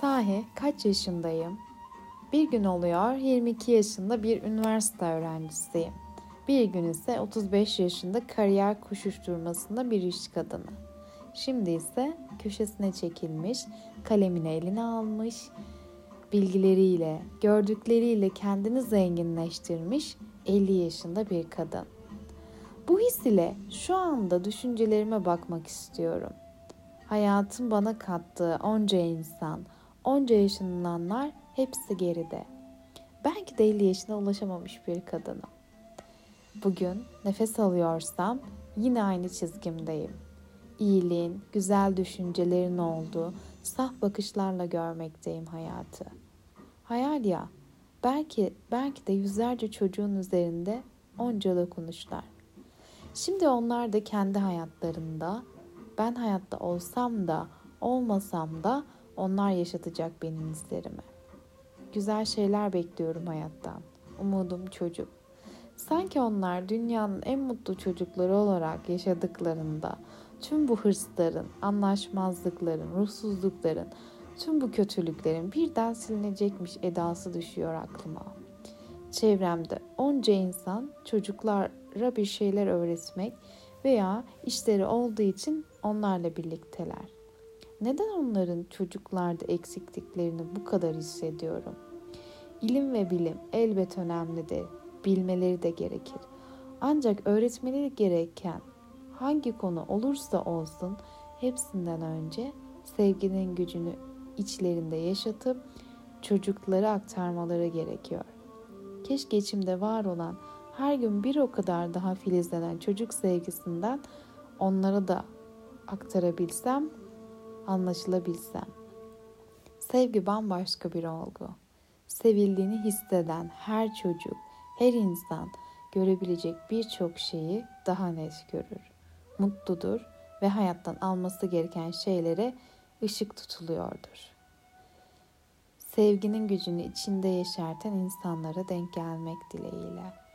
Sahi kaç yaşındayım? Bir gün oluyor 22 yaşında bir üniversite öğrencisiyim. Bir gün ise 35 yaşında kariyer koşuşturmasında bir iş kadını. Şimdi ise köşesine çekilmiş, kalemini eline almış, bilgileriyle, gördükleriyle kendini zenginleştirmiş 50 yaşında bir kadın. Bu his ile şu anda düşüncelerime bakmak istiyorum. Hayatın bana kattığı onca insan, onca yaşanılanlar hepsi geride. Belki de 50 yaşına ulaşamamış bir kadınım. Bugün nefes alıyorsam yine aynı çizgimdeyim. İyiliğin, güzel düşüncelerin olduğu saf bakışlarla görmekteyim hayatı. Hayal ya, belki belki de yüzlerce çocuğun üzerinde onca dokunuşlar. Şimdi onlar da kendi hayatlarında, ben hayatta olsam da olmasam da onlar yaşatacak benim izlerimi. Güzel şeyler bekliyorum hayattan. Umudum çocuk. Sanki onlar dünyanın en mutlu çocukları olarak yaşadıklarında tüm bu hırsların, anlaşmazlıkların, ruhsuzlukların, tüm bu kötülüklerin birden silinecekmiş edası düşüyor aklıma. Çevremde onca insan çocuklara bir şeyler öğretmek veya işleri olduğu için onlarla birlikteler. Neden onların çocuklarda eksikliklerini bu kadar hissediyorum? İlim ve bilim elbet önemlidir. Bilmeleri de gerekir. Ancak öğretmeleri gereken hangi konu olursa olsun hepsinden önce sevginin gücünü içlerinde yaşatıp çocuklara aktarmaları gerekiyor. Keşke içimde var olan her gün bir o kadar daha filizlenen çocuk sevgisinden onlara da aktarabilsem, anlaşılabilsem. Sevgi bambaşka bir olgu. Sevildiğini hisseden her çocuk, her insan görebilecek birçok şeyi daha net görür. Mutludur ve hayattan alması gereken şeylere ışık tutuluyordur. Sevginin gücünü içinde yeşerten insanlara denk gelmek dileğiyle.